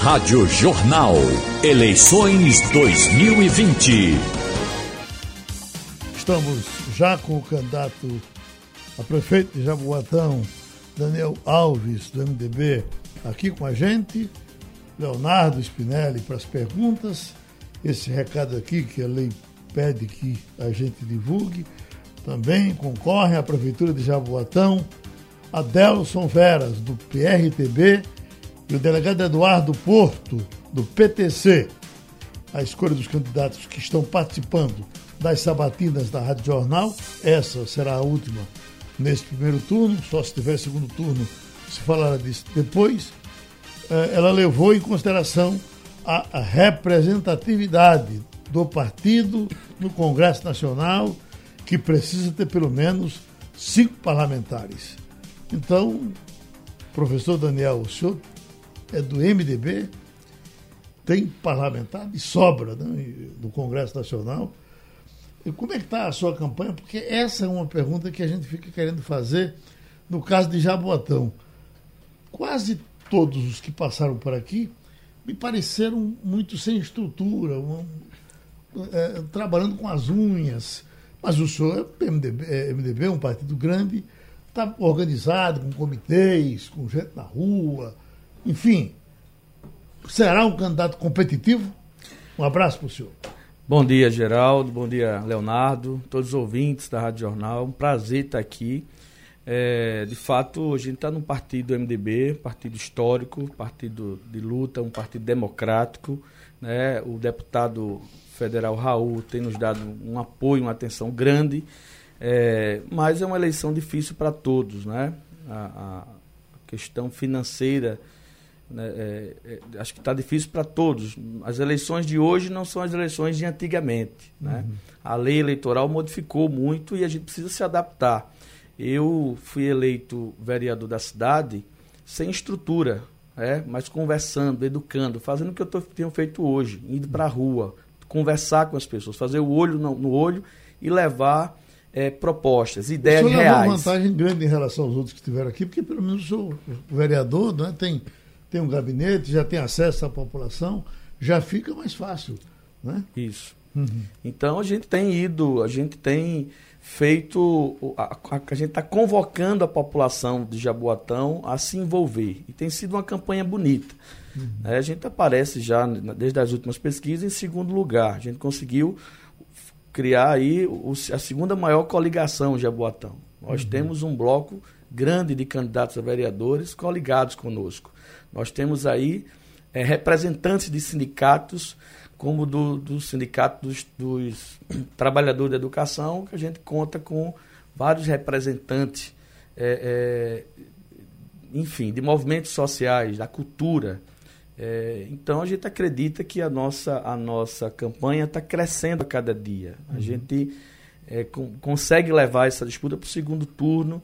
Rádio Jornal. Eleições 2020. Estamos já com o candidato a prefeito de Jaboatão, Daniel Alves, do MDB, aqui com a gente. Leonardo Spinelli para as perguntas. Esse recado aqui que a lei pede que a gente divulgue. Também concorrem a Prefeitura de Jaboatão, Adelson Veras, do PRTB, e o delegado Eduardo Porto, do PTC. A escolha dos candidatos que estão participando das sabatinas da Rádio Jornal, essa será a última nesse primeiro turno, só se tiver segundo turno se falará disso depois. Eh, ela levou em consideração a representatividade do partido no Congresso Nacional, que precisa ter pelo menos cinco parlamentares. Então, professor Daniel, o senhor é do MDB, tem parlamentar de sobra né, do Congresso Nacional. E como é que está a sua campanha? Porque essa é uma pergunta que a gente fica querendo fazer no caso de Jaboatão. Quase todos os que passaram por aqui me pareceram muito sem estrutura, é, trabalhando com as unhas. Mas o senhor é MDB, é MDB, um partido grande, está organizado com comitês, com gente na rua, enfim. Será um candidato competitivo? Um abraço para o senhor. Bom dia, Geraldo. Bom dia, Leonardo. Todos os ouvintes da Rádio Jornal. Um prazer estar aqui. É, de fato, a gente está num partido MDB, partido histórico, partido de luta, um partido democrático. Né? O deputado federal Raul tem nos dado um apoio, uma atenção grande, é, mas é uma eleição difícil para todos. Né? A, a, questão financeira né, é, é, acho que está difícil para todos. As eleições de hoje não são as eleições de antigamente. Né? Uhum. A lei eleitoral modificou muito e a gente precisa se adaptar. Eu fui eleito vereador da cidade sem estrutura, é, mas conversando, educando, fazendo o que eu tô, tenho feito hoje, indo para a rua, conversar com as pessoas, fazer o olho no, no olho e levar é, propostas, ideias o senhor reais. uma vantagem grande em relação aos outros que estiveram aqui, porque pelo menos sou vereador, né, tem tem um gabinete, já tem acesso à população, já fica mais fácil. Né? Isso. Uhum. Então a gente tem ido, a gente tem feito, a, a, a gente está convocando a população de Jaboatão a se envolver. E tem sido uma campanha bonita. Uhum. É, a gente aparece já, desde as últimas pesquisas, em segundo lugar. A gente conseguiu criar aí o, a segunda maior coligação de Jaboatão. Nós uhum. temos um bloco grande de candidatos a vereadores coligados conosco. Nós temos aí é, representantes de sindicatos, como do, do sindicato dos, dos, trabalhadores da educação, que a gente conta com vários representantes, é, é, enfim, de movimentos sociais, da cultura. É, então a gente acredita que a nossa, a nossa campanha está crescendo a cada dia. A uhum. gente é, com, consegue levar essa disputa para o segundo turno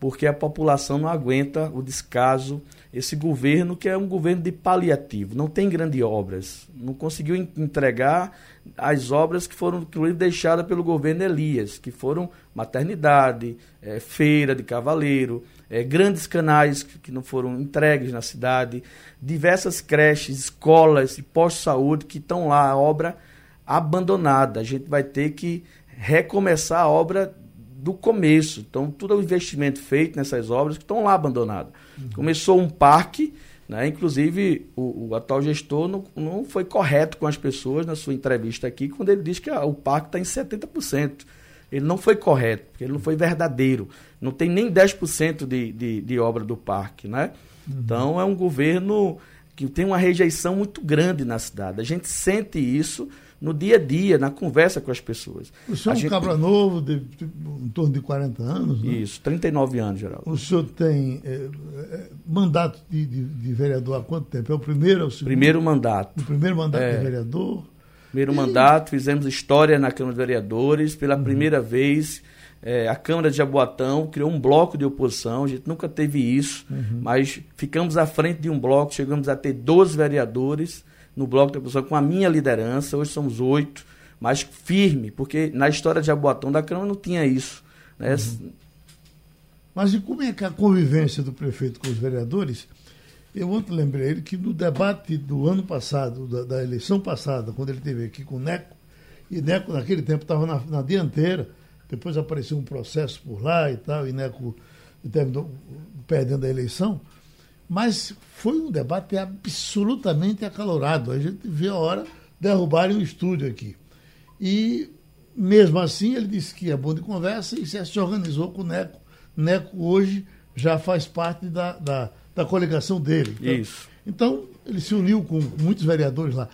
porque a população não aguenta o descaso. Esse governo, que é um governo de paliativo, não tem grandes obras, não conseguiu entregar as obras que foram deixadas pelo governo Elias, que foram maternidade, é, feira de cavaleiro, é, grandes canais que, que, não foram entregues na cidade, diversas creches, escolas e postos de saúde que estão lá, a obra abandonada. A gente vai ter que recomeçar a obra do começo. Então, todo o investimento feito nessas obras que estão lá abandonadas. Uhum. Começou um parque, né? inclusive o, o, atual gestor não, não foi correto com as pessoas na sua entrevista aqui, quando ele diz que ah, o parque está em 70%. Ele não foi correto, porque ele não foi verdadeiro. Não tem nem 10% de, de, de obra do parque. Né? Uhum. Então, é um governo que tem uma rejeição muito grande na cidade. A gente sente isso no dia a dia, na conversa com as pessoas. O senhor é um gente... cabra novo, de, de, em torno de 40 anos, né? Isso, 39 anos, Geraldo. O senhor tem é, é, mandato de, de, de, vereador há quanto tempo? É o primeiro ou o segundo? Primeiro mandato. O primeiro mandato é. de vereador? Primeiro e... mandato, fizemos história na Câmara de Vereadores, pela uhum. primeira vez... É, a Câmara de Jaboatão criou um bloco de oposição, a gente nunca teve isso, uhum. mas ficamos à frente de um bloco, chegamos a ter 12 vereadores, no bloco da oposição com a minha liderança, hoje somos oito, mas firme, porque na história de Jaboatão da Câmara não tinha isso. Né? Uhum. Mas e como é que a convivência do prefeito com os vereadores? Eu ontem lembrei ele que no debate do ano passado, da, da, eleição passada, quando ele teve aqui com o Neco, e Neco naquele tempo estava na, na, dianteira, depois apareceu um processo por lá e tal, e Neco terminou perdendo a eleição, mas foi um debate absolutamente acalorado. A gente vê a hora derrubarem o estúdio aqui. E mesmo assim ele disse que é bom de conversa e se organizou com o Neco. Neco hoje já faz parte da, da, da coligação dele. Então, Isso. Então, ele se uniu com muitos vereadores lá.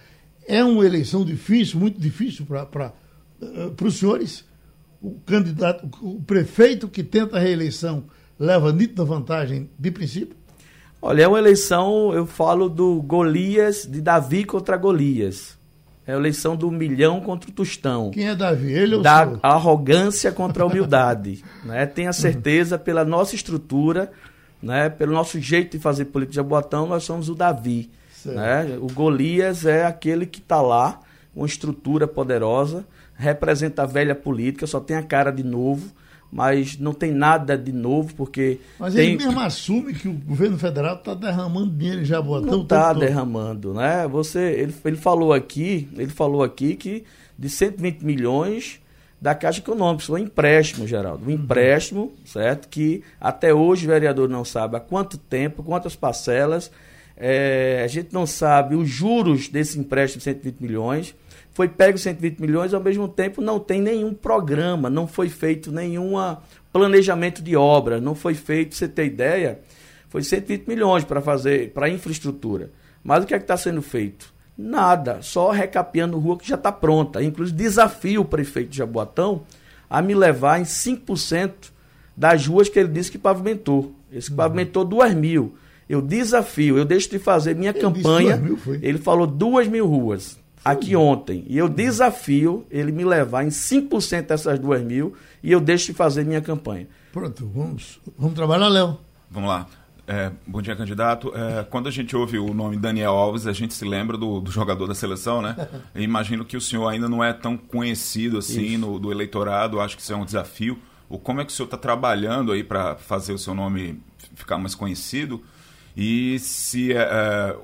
É uma eleição difícil, muito difícil para uh, os senhores. O candidato, o prefeito que tenta a reeleição leva nítida vantagem de princípio? Olha, é uma eleição, eu falo do Golias, de Davi contra Golias. É a eleição do milhão contra o tostão. Quem é Davi? Ele ou Da arrogância contra a humildade. né? Tenha certeza, pela nossa estrutura, né? pelo nosso jeito de fazer política de Jaboatão, nós somos o Davi. Né? O Golias é aquele que está lá, uma estrutura poderosa, representa a velha política, só tem a cara de novo mas não tem nada de novo, porque. Mas tem... ele mesmo assume que o governo federal está derramando dinheiro em Jaboatão. Não está derramando, né? Você, ele, ele falou aqui, ele falou aqui que de 120 milhões da Caixa Econômica, isso é um empréstimo, Geraldo. Um uhum. empréstimo, certo? Que até hoje o vereador não sabe há quanto tempo, quantas parcelas. É, a gente não sabe os juros desse empréstimo de 120 milhões foi pego 120 milhões, ao mesmo tempo não tem nenhum programa, não foi feito nenhum planejamento de obra, não foi feito, você ter ideia, foi 120 milhões para fazer, para infraestrutura. Mas o que é que está sendo feito? Nada, só recapeando rua que já está pronta. Inclusive, desafio o prefeito de Jaboatão a me levar em 5% das ruas que ele disse que pavimentou. Esse que uhum. pavimentou 2 mil. Eu desafio, eu deixo de fazer minha ele campanha. Mil, ele falou 2 mil ruas aqui ontem. E eu desafio ele me levar em 5% dessas duas mil e eu deixo de fazer minha campanha. Pronto, vamos, vamos trabalhar, Léo. Vamos lá. É, bom dia, candidato. É, quando a gente ouve o nome Daniel Alves, a gente se lembra do, do jogador da seleção, né? Eu imagino que o senhor ainda não é tão conhecido assim no, do eleitorado, acho que isso é um desafio. O, como é que o senhor está trabalhando aí para fazer o seu nome ficar mais conhecido? E se é,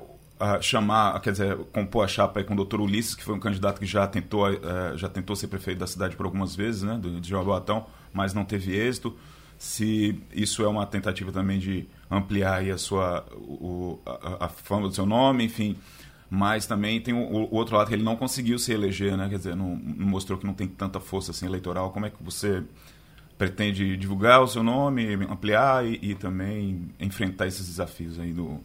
chamar, quer dizer, compor a chapa com o doutor Ulisses, que foi um candidato que já tentou, uh, já tentou ser prefeito da cidade por algumas vezes, né, de Jaboatão, mas não teve êxito. Se isso é uma tentativa também de ampliar a sua o, a, a, fama do seu nome, enfim. Mas também tem o, o, outro lado que ele não conseguiu se eleger, né? Quer dizer, não, não mostrou que não tem tanta força assim eleitoral. Como é que você pretende divulgar o seu nome, ampliar e, e também enfrentar esses desafios aí do,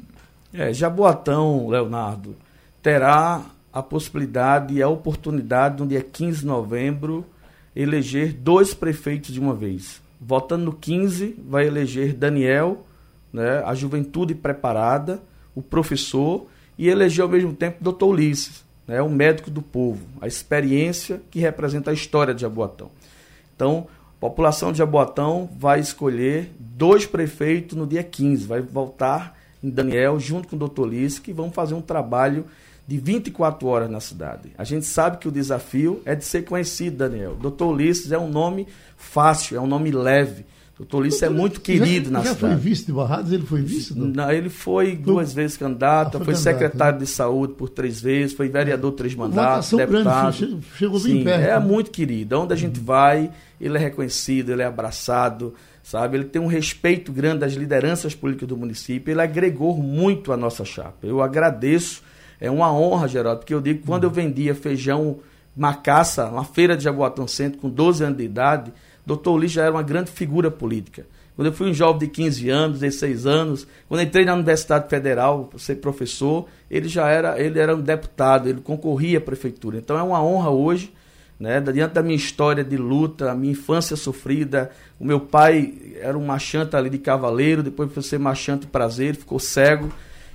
é, Jaboatão, Leonardo, terá a possibilidade e a oportunidade, no dia 15 de novembro, eleger dois prefeitos de uma vez. Votando no 15, vai eleger Daniel, né, a juventude preparada, o professor, e eleger ao mesmo tempo doutor Ulisses, né, o médico do povo, a experiência que representa a história de Jaboatão. Então, a população de Jaboatão vai escolher dois prefeitos no dia 15, vai voltar Daniel, junto com o doutor Lice, que vão fazer um trabalho de 24 horas na cidade. A gente sabe que o desafio é de ser conhecido, Daniel. Doutor Ulisses é um nome fácil, é um nome leve. Doutor Ulisses é muito querido já, na já cidade. Já foi vice de Barrados? Ele foi vice? Não, não ele foi duas vezes candidato, ah, foi, foi candidato, secretário né? de saúde por três vezes, foi vereador três mandatos, deputado. Grande, chegou bem Sim, perto. É muito querido. Onde a gente vai, ele é reconhecido, ele é abraçado sabe? Ele tem um respeito grande das lideranças políticas do município, ele agregou muito a nossa chapa. Eu agradeço, é uma honra, Geraldo, porque eu digo quando eu vendia feijão macaça, na feira de Jaboatão Centro, com 12 anos de idade, doutor Ulisses já era uma grande figura política. Quando eu fui um jovem de 15 anos, 16 anos, quando entrei na Universidade Federal para ser professor, ele já era, ele era um deputado, ele concorria à prefeitura. Então é uma honra hoje né? Diante da minha história de luta, a minha infância sofrida, o meu pai era um machante ali de cavaleiro, depois foi ser machante prazer, ficou cego,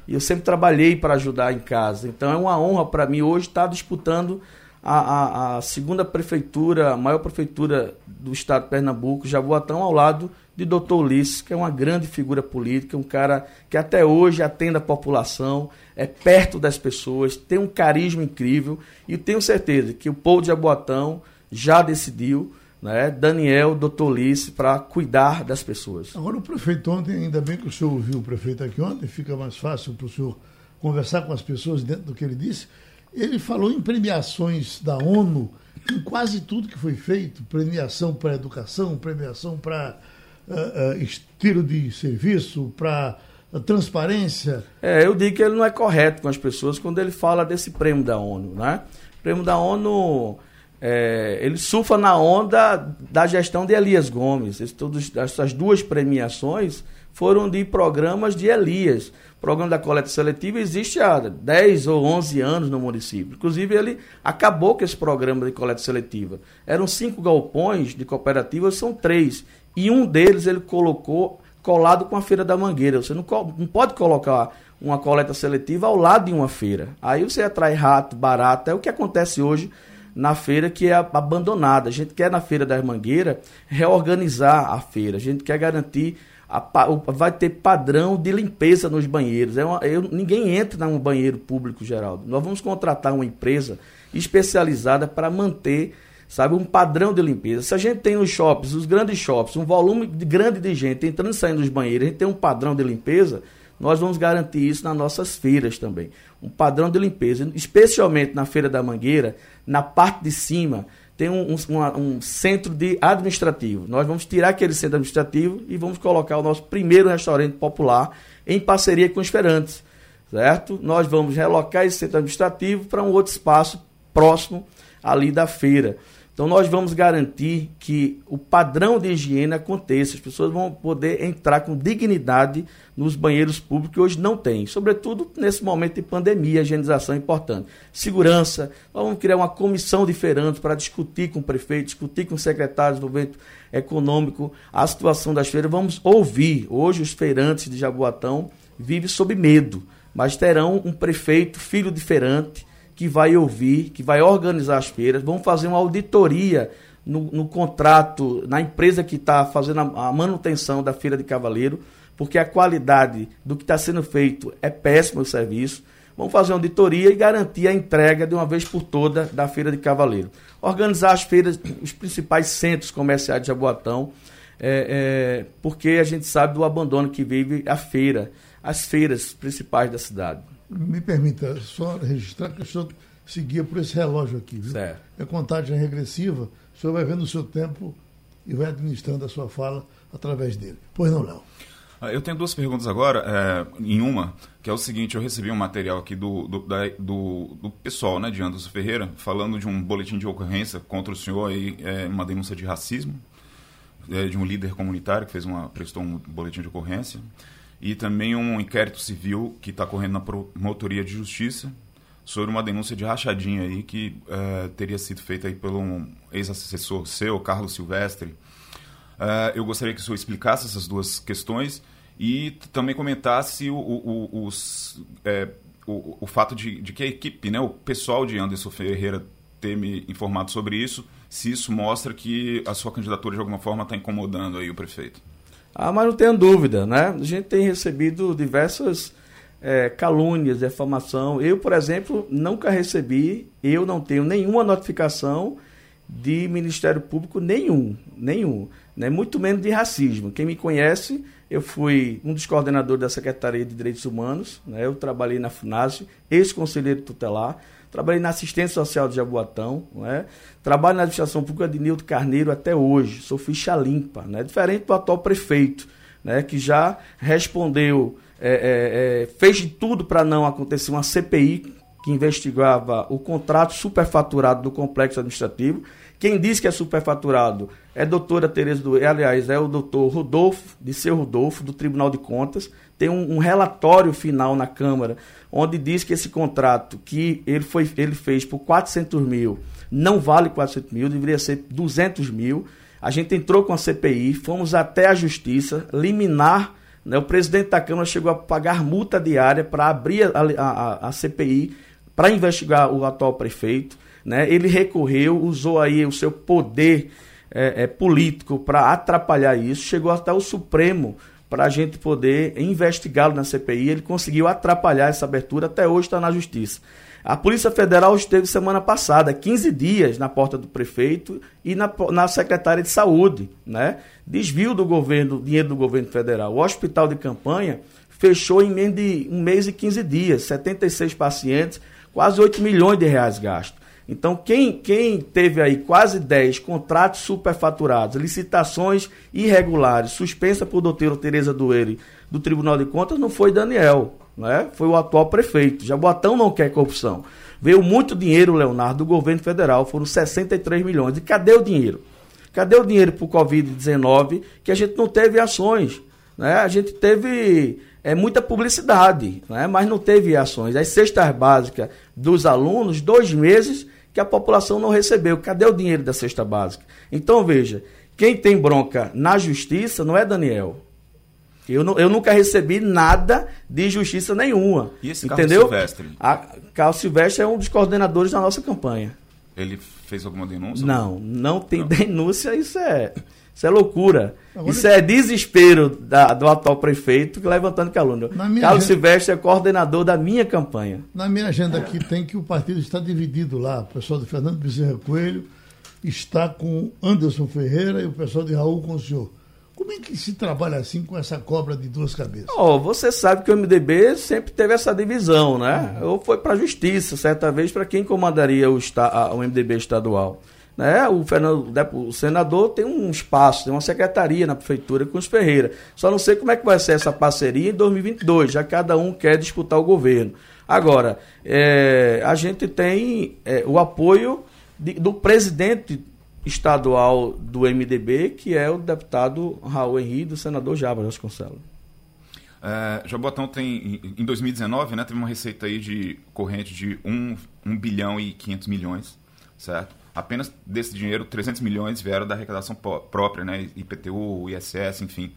e eu sempre trabalhei para ajudar em casa. Então é uma honra para mim hoje estar disputando a, a, a, segunda prefeitura, a maior prefeitura do estado de Pernambuco, Jaboatão, ao lado de Dr. Ulisses, que é uma grande figura política, um cara que até hoje atende a população, é perto das pessoas, tem um carisma incrível e tenho certeza que o povo de Jaboatão já decidiu né, Daniel, doutor Lice, para cuidar das pessoas. Agora, o prefeito ontem, ainda bem que o senhor ouviu o prefeito aqui ontem, fica mais fácil para o senhor conversar com as pessoas dentro do que ele disse. Ele falou em premiações da ONU em quase tudo que foi feito premiação para educação, premiação para uh, uh, estilo de serviço, para transparência. É, eu digo que ele não é correto com as pessoas quando ele fala desse prêmio da ONU. Né? O prêmio da ONU é, ele surfa na onda da gestão de Elias Gomes. todos, essas duas premiações foram de programas de Elias. O programa da coleta seletiva existe há 10 ou 11 anos no município. Inclusive, ele acabou com esse programa de coleta seletiva. Eram cinco galpões de cooperativas, são três. E um deles ele colocou colado com a Feira da Mangueira. Você não, não pode colocar uma coleta seletiva ao lado de uma feira. Aí você atrai rato, barata. É o que acontece hoje na feira que é abandonada. A gente quer na feira das Mangueiras reorganizar a feira. A gente quer garantir a, vai ter padrão de limpeza nos banheiros. É uma, eu, ninguém entra num banheiro público, Geraldo. Nós vamos contratar uma empresa especializada para manter, sabe, um padrão de limpeza. Se a gente tem os shoppings, os grandes shoppings, um volume grande de gente entrando e saindo dos banheiros, a gente tem um padrão de limpeza, nós vamos garantir isso nas nossas feiras também. Um padrão de limpeza, especialmente na Feira da Mangueira, na parte de cima, tem um, um, um, centro de administrativo. Nós vamos tirar aquele centro administrativo e vamos colocar o nosso primeiro restaurante popular em parceria com os feirantes, certo? Nós vamos relocar esse centro administrativo para um outro espaço próximo ali da feira. Então nós vamos garantir que o padrão de higiene aconteça, as pessoas vão poder entrar com dignidade nos banheiros públicos que hoje não tem, sobretudo nesse momento de pandemia, a higienização é importante. Segurança, nós vamos criar uma comissão de feirantes para discutir com o prefeito, discutir com o secretário de desenvolvimento econômico a situação das feiras, vamos ouvir. Hoje os feirantes de Jaboatão vivem sob medo, mas terão um prefeito, filho de feirante, que vai ouvir, que vai organizar as feiras, vamos fazer uma auditoria no, no contrato, na empresa que está fazendo a, a, manutenção da Feira de Cavaleiro, porque a qualidade do que está sendo feito é péssimo o serviço. Vamos fazer uma auditoria e garantir a entrega de uma vez por toda da Feira de Cavaleiro. Organizar as feiras, os principais centros comerciais de Jaboatão, é, é, porque a gente sabe do abandono que vive a feira, as feiras principais da cidade me permita só registrar que o senhor seguia por esse relógio aqui, viu? Certo. É contagem regressiva, o senhor vai vendo o seu tempo e vai administrando a sua fala através dele. Pois não, Léo? Ah, eu tenho duas perguntas agora, é, em uma, que é o seguinte, eu recebi um material aqui do, do, da, do, do, pessoal, né, de Anderson Ferreira, falando de um boletim de ocorrência contra o senhor aí, é, uma denúncia de racismo, de um líder comunitário que fez uma, prestou um boletim de ocorrência e também um inquérito civil que está correndo na promotoria de justiça sobre uma denúncia de rachadinha aí que uh, teria sido feita aí pelo um ex-assessor seu, Carlos Silvestre. Uh, eu gostaria que o senhor explicasse essas duas questões e também comentasse o, o, o, os, é, o, o fato de, de, que a equipe, né, o pessoal de Anderson Ferreira ter me informado sobre isso, se isso mostra que a sua candidatura de alguma forma está incomodando aí o prefeito. Ah, mas não tenha dúvida, né? A gente tem recebido diversas é, calúnias, defamação. Eu, por exemplo, nunca recebi, eu não tenho nenhuma notificação de Ministério Público nenhum, nenhum, né? muito menos de racismo. Quem me conhece, eu fui um dos coordenadores da Secretaria de Direitos Humanos, né? eu trabalhei na FUNASE, ex-conselheiro tutelar, trabalhei na assistência social de Jaboatão, né? trabalho na administração pública de Nilton Carneiro até hoje, sou ficha limpa, né? diferente do atual prefeito, né? que já respondeu, é, é, é, fez de tudo para não acontecer uma CPI que investigava o contrato superfaturado do complexo administrativo. Quem diz que é superfaturado é a doutora Tereza do aliás, é o doutor Rodolfo, de seu Rodolfo, do Tribunal de Contas. Tem um, um relatório final na Câmara onde diz que esse contrato que ele, foi, ele fez por 400 mil não vale 400 mil, deveria ser 200 mil. A gente entrou com a CPI, fomos até a Justiça, liminar. Né, o presidente da Câmara chegou a pagar multa diária para abrir a, a, a CPI para investigar o atual prefeito. Né, ele recorreu, usou aí o seu poder é, é, político para atrapalhar isso, chegou até o Supremo para a gente poder investigá-lo na CPI. Ele conseguiu atrapalhar essa abertura, até hoje está na justiça. A Polícia Federal esteve semana passada, 15 dias, na porta do prefeito e na, na secretária de Saúde. Né? Desvio do governo, dinheiro do governo federal. O hospital de campanha fechou em menos de um mês e 15 dias, 76 pacientes, quase 8 milhões de reais gastos. Então, quem, quem teve aí quase 10 contratos superfaturados, licitações irregulares, suspensa por doutora Tereza Dueire do Tribunal de Contas, não foi Daniel, né? foi o atual prefeito. Jaboatão não quer corrupção. Veio muito dinheiro, Leonardo, do governo federal, foram 63 milhões. E cadê o dinheiro? Cadê o dinheiro para o Covid-19 que a gente não teve ações? Né? A gente teve é, muita publicidade, né? mas não teve ações. As cestas básicas dos alunos, dois meses que a população não recebeu. Cadê o dinheiro da cesta básica? Então, veja, quem tem bronca na justiça não é Daniel. Eu, não, eu nunca recebi nada de justiça nenhuma. E esse entendeu? Carlos Silvestre? A Carlos Silvestre é um dos coordenadores da nossa campanha. Ele fez alguma denúncia? Não, não tem não. denúncia, isso é. Isso é loucura. Agora, Isso é desespero da, do atual prefeito levantando calúnia. Carlos agenda, Silvestre é coordenador da minha campanha. Na minha agenda aqui tem que o partido está dividido lá. O pessoal do Fernando Bezerra Coelho está com Anderson Ferreira e o pessoal de Raul com o senhor. Como é que se trabalha assim com essa cobra de duas cabeças? Oh, você sabe que o MDB sempre teve essa divisão, né? Uhum. Ou foi para a justiça, certa vez, para quem comandaria o, o MDB estadual. Né? O, Fernando, o senador tem um espaço, tem uma secretaria na prefeitura com os Ferreira. Só não sei como é que vai ser essa parceria em 2022, já cada um quer disputar o governo. Agora, é, a gente tem é, o apoio de, do presidente estadual do MDB, que é o deputado Raul Henrique, do senador Jabas Vasconcelos. É, Jabotão tem, em 2019, né, teve uma receita aí de corrente de 1, 1 bilhão e 500 milhões, certo? Apenas desse dinheiro, 300 milhões vieram da arrecadação própria, né? IPTU, ISS, enfim.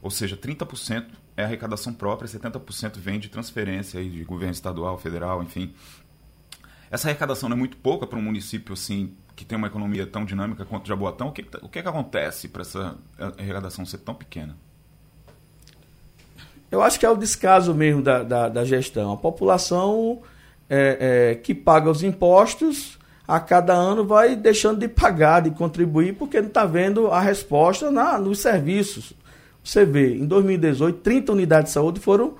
Ou seja, 30% é arrecadação própria, 70% vem de transferência aí de governo estadual, federal, enfim. Essa arrecadação é muito pouca para um município assim que tem uma economia tão dinâmica quanto Jaboatão. O que, o que, é que acontece para essa arrecadação ser tão pequena? Eu acho que é o descaso mesmo da, da, da gestão. A população é, é, que paga os impostos a cada ano vai deixando de pagar, de contribuir, porque não está vendo a resposta na, nos serviços. Você vê, em 2018, 30 unidades de saúde foram,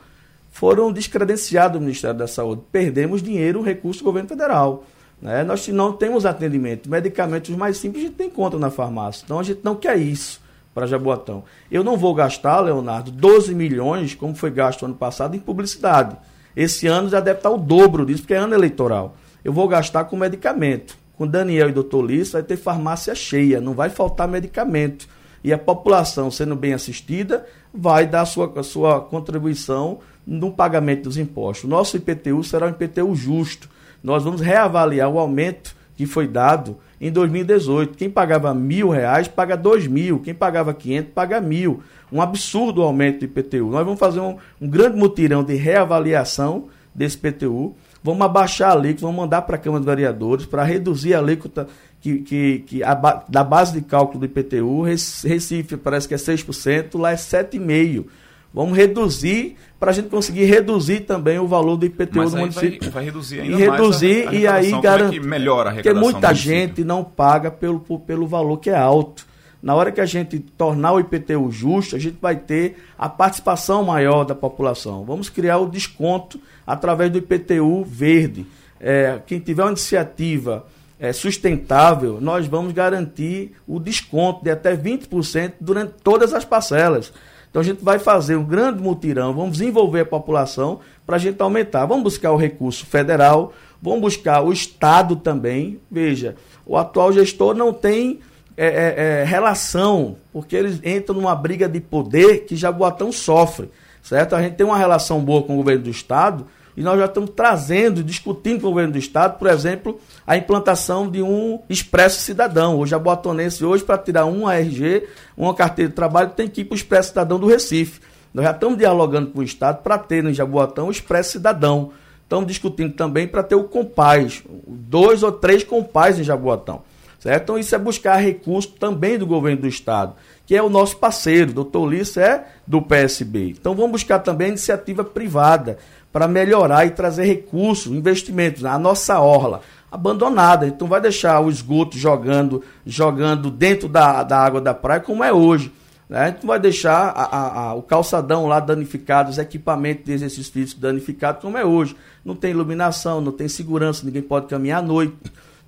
foram descredenciadas do Ministério da Saúde. Perdemos dinheiro, recurso do governo federal. Né? Nós não temos atendimento. Medicamentos mais simples a gente tem conta na farmácia. Então a gente não quer isso para Jaboatão. Eu não vou gastar, Leonardo, 12 milhões, como foi gasto ano passado, em publicidade. Esse ano já deve estar o dobro disso, porque é ano eleitoral eu vou gastar com medicamento. Com Daniel e doutor Lisso vai ter farmácia cheia, não vai faltar medicamento. E a população, sendo bem assistida, vai dar sua, sua contribuição no pagamento dos impostos. Nosso IPTU será um IPTU justo. Nós vamos reavaliar o aumento que foi dado em 2018. Quem pagava mil reais paga dois mil, quem pagava quinhentos paga mil. Um absurdo aumento do IPTU. Nós vamos fazer um, um grande mutirão de reavaliação desse IPTU Vamos abaixar a alíquota, vamos mandar para a Câmara dos Vereadores para reduzir a alíquota que, que, que a, da base de cálculo do IPTU. Recife parece que é 6%, lá é 7,5%. Vamos reduzir para a gente conseguir reduzir também o valor do IPTU Mas do município. Vai, vai, reduzir ainda e reduzir mais a, a e aí garantir. É que melhora a Porque muita gente não paga pelo, pelo valor que é alto. Na hora que a gente tornar o IPTU justo, a gente vai ter a participação maior da população. Vamos criar o desconto através do IPTU verde. É, quem tiver uma iniciativa é, sustentável, nós vamos garantir o desconto de até 20% durante todas as parcelas. Então a gente vai fazer um grande mutirão, vamos envolver a população para a gente aumentar. Vamos buscar o recurso federal, vamos buscar o Estado também. Veja, o atual gestor não tem é, é, é, relação, porque eles entram numa briga de poder que Jaboatão sofre, certo? A gente tem uma relação boa com o governo do Estado e nós já estamos trazendo, discutindo com o governo do Estado, por exemplo, a implantação de um Expresso Cidadão. O Jaboatonense hoje, para tirar um ARG, uma carteira de trabalho, tem que ir para o Expresso Cidadão do Recife. Nós já estamos dialogando com o Estado para ter no Jaboatão o Expresso Cidadão. Estamos discutindo também para ter o Compaz, dois ou três Compaz em Jaboatão. Certo? Então, isso é buscar recurso também do governo do Estado, que é o nosso parceiro. O doutor Ulisses é do PSB. Então, vamos buscar também iniciativa privada para melhorar e trazer recursos, investimentos na nossa orla abandonada. Então, vai deixar o esgoto jogando, jogando dentro da, da água da praia, como é hoje. Né? A gente vai deixar a, a, a, o calçadão lá danificado, os equipamentos de exercício físico danificados, como é hoje. Não tem iluminação, não tem segurança, ninguém pode caminhar à noite.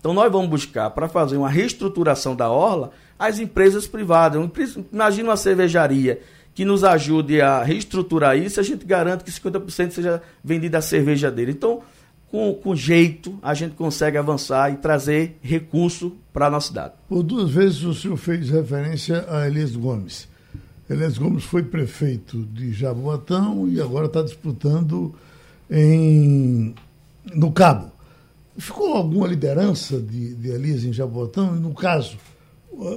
Então nós vamos buscar, para fazer uma reestruturação da orla, as empresas privadas. Imagina uma cervejaria que nos ajude a reestruturar isso, a gente garante que 50% seja vendida a cerveja dele. Então, com, com jeito, a gente consegue avançar e trazer recurso para a nossa cidade. Por duas vezes o senhor fez referência a Elias Gomes. Elias Gomes foi prefeito de Jaboatão e agora está disputando em, no Cabo. Ficou alguma liderança de, de Elias em Jaboatão? E no caso,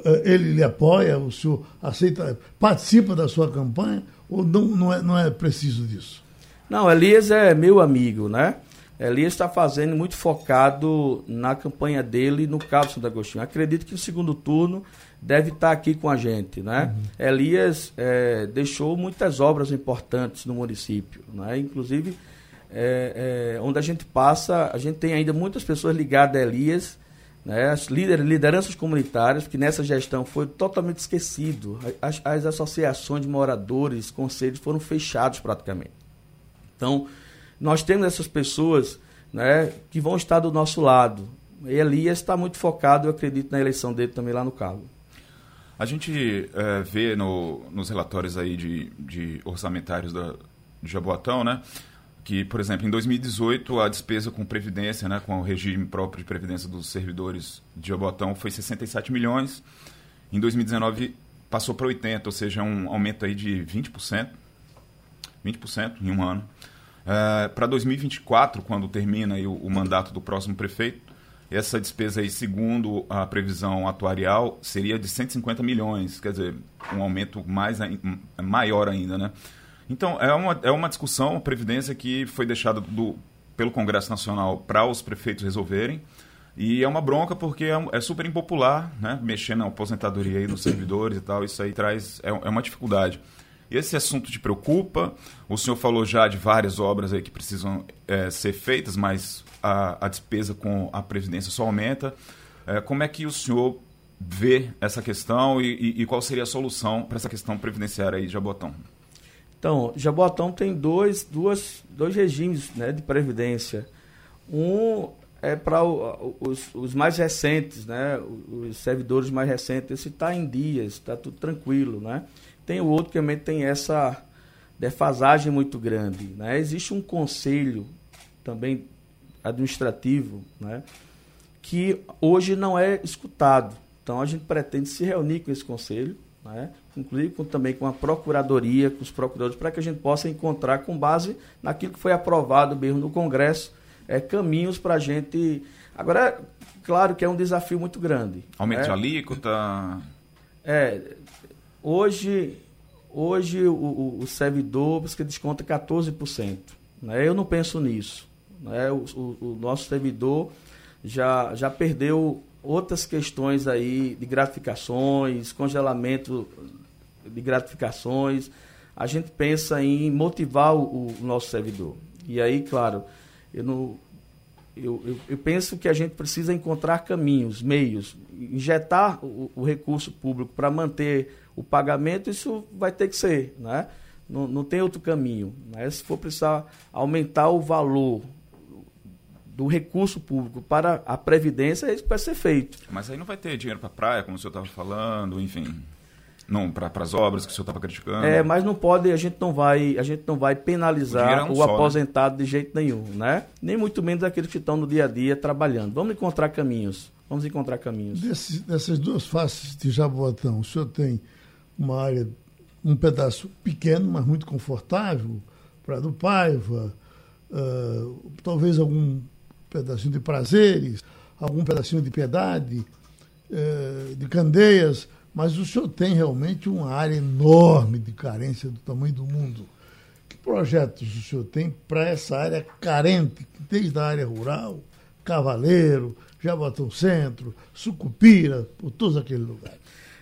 eh, ele lhe apoia, o senhor aceita, participa da sua campanha ou não, não, é, não é preciso disso? Não, Elias é meu amigo, né? Elias está fazendo muito focado na campanha dele no Cabo Santo Agostinho. Acredito que no segundo turno deve estar aqui com a gente, né? Uhum. Elias é, deixou muitas obras importantes no município, né? Inclusive, é, é, onde a gente passa, a gente tem ainda muitas pessoas ligadas a Elias, né? As líder, lideranças comunitárias, que nessa gestão foi totalmente esquecido. As, as associações de moradores, conselhos foram fechados praticamente. Então, nós temos essas pessoas né, que vão estar do nosso lado. E Elias está muito focado, eu acredito, na eleição dele também lá no Cabo. A gente é, vê no, nos relatórios aí de, de orçamentários da, de Jaboatão, né? Que, por exemplo, em 2018 a despesa com previdência, né, com o regime próprio de previdência dos servidores de Jaboatão foi 67 milhões. Em 2019 passou para 80, ou seja, um aumento aí de 20%. 20% em um ano. Uh, para 2024, quando termina o, o, mandato do próximo prefeito, essa despesa aí, segundo a previsão atuarial, seria de 150 milhões, quer dizer, um aumento mais, maior ainda, né? Então, é uma, é uma discussão, a previdência que foi deixada do, pelo Congresso Nacional para os prefeitos resolverem, e é uma bronca porque é, é, super impopular, né? Mexer na aposentadoria aí dos servidores e tal, isso aí traz, é, é uma dificuldade. Esse assunto te preocupa? O senhor falou já de várias obras aí que precisam é, ser feitas, mas a, a, despesa com a Previdência só aumenta. É, como é que o senhor vê essa questão e, e, e qual seria a solução para essa questão previdenciária aí de Jabotão? Então, Jabotão tem dois, duas, dois regimes né, de previdência. Um é para os, os, mais recentes, né, os servidores mais recentes, esse está em dias, está tudo tranquilo, né? Tem o outro que também tem essa defasagem muito grande. Né? Existe um conselho também administrativo né? que hoje não é escutado. Então a gente pretende se reunir com esse conselho, né? Inclusive com, também com a procuradoria, com os procuradores, para que a gente possa encontrar, com base naquilo que foi aprovado mesmo no Congresso, é, caminhos para a gente. Agora, claro que é um desafio muito grande. Aumento né? de alíquota? É, Hoje, hoje o, o, servidor você desconta 14%. Né? Eu não penso nisso. Né? O, o, o, nosso servidor já, já perdeu outras questões aí de gratificações, congelamento de gratificações. A gente pensa em motivar o, o nosso servidor. E aí, claro, eu não, eu, eu, eu, penso que a gente precisa encontrar caminhos, meios, injetar o, o recurso público para manter o pagamento, isso vai ter que ser, né? Não, não tem outro caminho. Né? Se for precisar aumentar o valor do recurso público para a Previdência, isso vai ser feito. Mas aí não vai ter dinheiro para a praia, como o senhor estava falando, enfim. Não, para as obras que o senhor estava criticando. É, mas não pode, a gente não vai, a gente não vai penalizar o, é o só, né? aposentado né? de jeito nenhum, né? Nem muito menos aqueles que estão no dia a dia trabalhando. Vamos encontrar caminhos. Vamos encontrar caminhos. Desse, dessas duas faces de Jaboatão, o senhor tem uma área, um pedaço pequeno, mas muito confortável, para do Paiva, uh, talvez algum pedacinho de prazeres, algum pedacinho de piedade, uh, de candeias, mas o senhor tem realmente uma área enorme de carência do tamanho do mundo. Que projetos o senhor tem para essa área carente, desde a área rural, Cavaleiro, Jaboatão Centro, Sucupira, por todos aqueles lugares.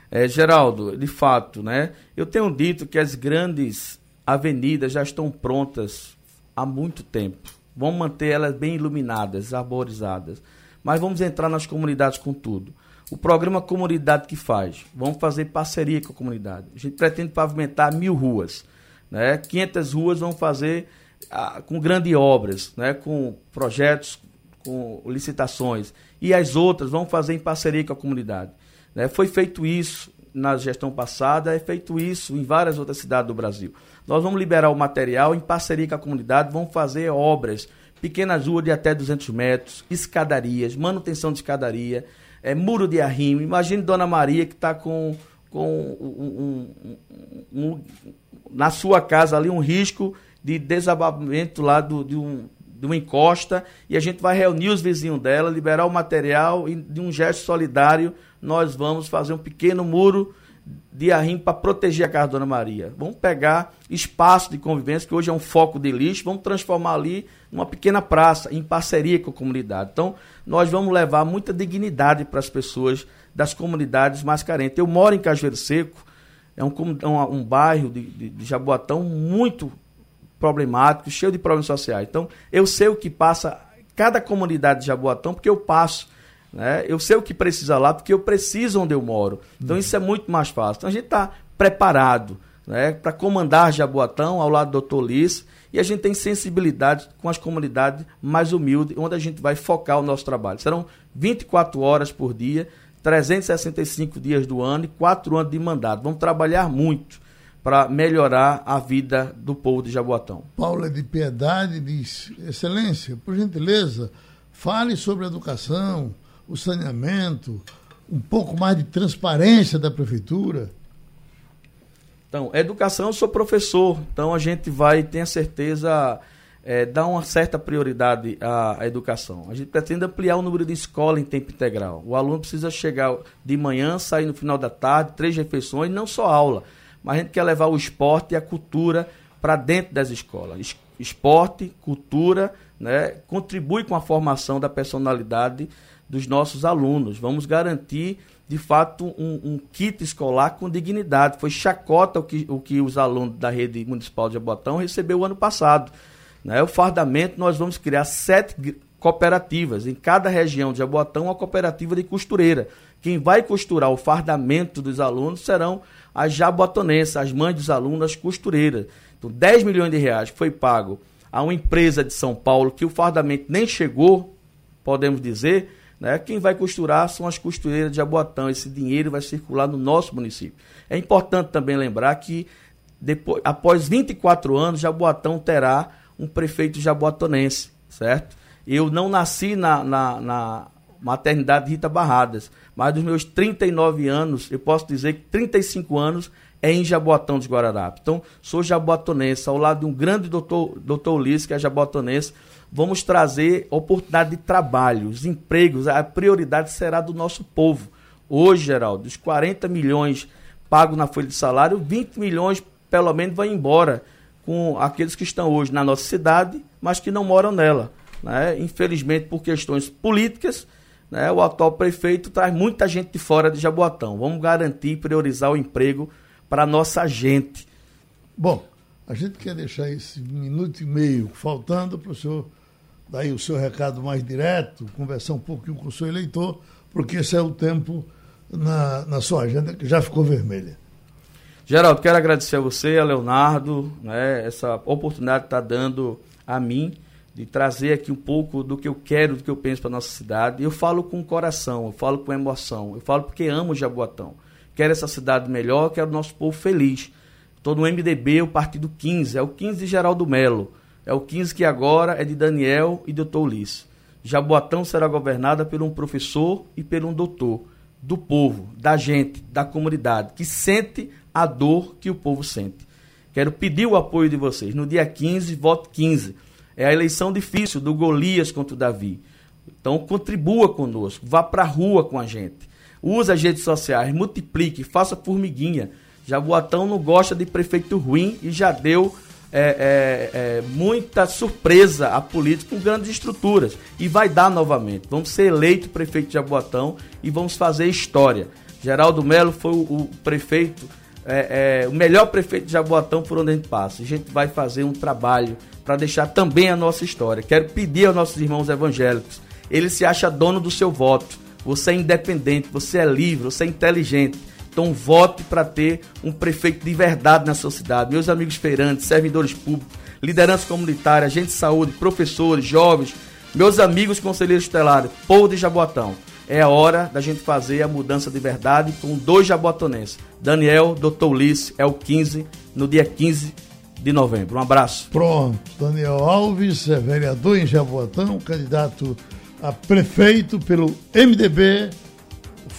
É, Geraldo, de fato, né? Eu tenho dito que as grandes avenidas já estão prontas há muito tempo. Vamos manter elas bem iluminadas, arborizadas. Mas vamos entrar nas comunidades com tudo. O programa Comunidade que faz, vamos fazer parceria com a comunidade. A gente pretende pavimentar mil ruas. Né? 500 ruas vão fazer ah, com grandes obras, né? com projetos, com licitações. E as outras vão fazer em parceria com a comunidade. Né? Foi feito isso na gestão passada, é feito isso em várias outras cidades do Brasil. Nós vamos liberar o material em parceria com a comunidade, vamos fazer obras, pequenas ruas de até 200 metros, escadarias, manutenção de escadaria, é, muro de arrimo. Imagine Dona Maria que está com, com um, um, um, na sua casa ali um risco de desabamento lá do, de, um, de uma encosta e a gente vai reunir os vizinhos dela, liberar o material e de um gesto solidário nós vamos fazer um pequeno muro de arrimo para proteger a casa da Dona Maria. Vamos pegar espaço de convivência, que hoje é um foco de lixo, vamos transformar ali numa pequena praça, em parceria com a comunidade. Então, nós vamos levar muita dignidade para as pessoas das comunidades mais carentes. Eu moro em Cajueiro Seco, é um, um, um bairro de, de, de Jaboatão muito problemático, cheio de problemas sociais. Então, eu sei o que passa cada comunidade de Jaboatão, porque eu passo né? Eu sei o que precisa lá, porque eu preciso onde eu moro. Então uhum. isso é muito mais fácil. Então a gente está preparado né, para comandar Jaboatão ao lado do doutor Liz e a gente tem sensibilidade com as comunidades mais humildes, onde a gente vai focar o nosso trabalho. Serão 24 horas por dia, 365 dias do ano e 4 anos de mandato. Vamos trabalhar muito para melhorar a vida do povo de Jaboatão. Paula de Piedade diz: Excelência, por gentileza, fale sobre educação, o saneamento, um pouco mais de transparência da prefeitura? Então, educação, eu sou professor, então a gente vai, tenha certeza, é, dar uma certa prioridade à, à, educação. A gente pretende ampliar o número de escola em tempo integral. O aluno precisa chegar de manhã, sair no final da tarde, três refeições, não só aula, mas a gente quer levar o esporte e a cultura para dentro das escolas. Esporte, cultura, né, contribui com a formação da personalidade dos nossos alunos. Vamos garantir, de fato, um, um, kit escolar com dignidade. Foi chacota o que, o que os alunos da rede municipal de Jabotão recebeu ano passado. Né? O fardamento, nós vamos criar sete cooperativas. Em cada região de Jabotão, uma cooperativa de costureira. Quem vai costurar o fardamento dos alunos serão as jabotonenses, as mães dos alunos, as costureiras. Então, 10 milhões de reais foi pago a uma empresa de São Paulo que o fardamento nem chegou, podemos dizer, né? Quem vai costurar são as costureiras de Jaboatão. Esse dinheiro vai circular no nosso município. É importante também lembrar que depois, após 24 anos, Jaboatão terá um prefeito jaboatonense, certo? Eu não nasci na, na, na maternidade Rita Barradas, mas dos meus 39 anos, eu posso dizer que 35 anos é em Jaboatão dos Guararapes. Então, sou jaboatonense, ao lado de um grande doutor, doutor Ulisses, que é jaboatonense, vamos trazer oportunidade de trabalho, os empregos, a prioridade será do nosso povo. Hoje, Geraldo, dos 40 milhões pagos na folha de salário, 20 milhões pelo menos vão embora com aqueles que estão hoje na nossa cidade, mas que não moram nela. Né? Infelizmente, por questões políticas, né, o atual prefeito traz muita gente de fora de Jaboatão. Vamos garantir, priorizar o emprego para nossa gente. Bom, a gente quer deixar esse minuto e meio faltando para o senhor daí o seu recado mais direto, conversar um pouquinho com o seu eleitor, porque esse é o tempo na, na sua agenda que já ficou vermelha. Geraldo, quero agradecer a você, a Leonardo, né, essa oportunidade que está dando a mim de trazer aqui um pouco do que eu quero, do que eu penso para nossa cidade. Eu falo com coração, eu falo com emoção, eu falo porque amo Jaboatão. Quero essa cidade melhor, quero o nosso povo feliz. Estou no MDB, o partido 15, é o 15 de Geraldo Melo. É o 15 que agora é de Daniel e doutor Ulisses. Jaboatão será governada por um professor e por um doutor, do povo, da gente, da comunidade, que sente a dor que o povo sente. Quero pedir o apoio de vocês. No dia 15, voto 15. É a eleição difícil do Golias contra o Davi. Então contribua conosco, vá para a rua com a gente. Use as redes sociais, multiplique, faça formiguinha. Jaboatão não gosta de prefeito ruim e já deu é, é, é, muita surpresa a política com grandes estruturas. E vai dar novamente. Vamos ser eleito prefeito de Jaboatão e vamos fazer história. Geraldo Melo foi o, o prefeito, é, é, o melhor prefeito de Jaboatão por onde a gente passa. A gente vai fazer um trabalho para deixar também a nossa história. Quero pedir aos nossos irmãos evangélicos, ele se acha dono do seu voto. Você é independente, você é livre, você é inteligente. Então vote para ter um prefeito de verdade na sua cidade. Meus amigos feirantes, servidores públicos, liderança comunitária, agentes de saúde, professores, jovens, meus amigos conselheiros estelares, povo de Jaboatão. É a hora da gente fazer a mudança de verdade com dois jaboatonenses. Daniel, Dr. Ulisses, é o 15, no dia 15 de novembro. Um abraço. Pronto. Daniel Alves, é vereador em Jaboatão, candidato a prefeito pelo MDB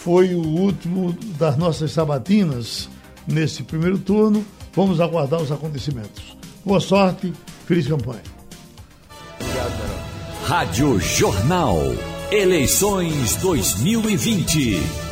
foi o último das nossas sabatinas nesse primeiro turno. Vamos aguardar os acontecimentos. Boa sorte, feliz campanha. Rádio Jornal. Eleições 2020.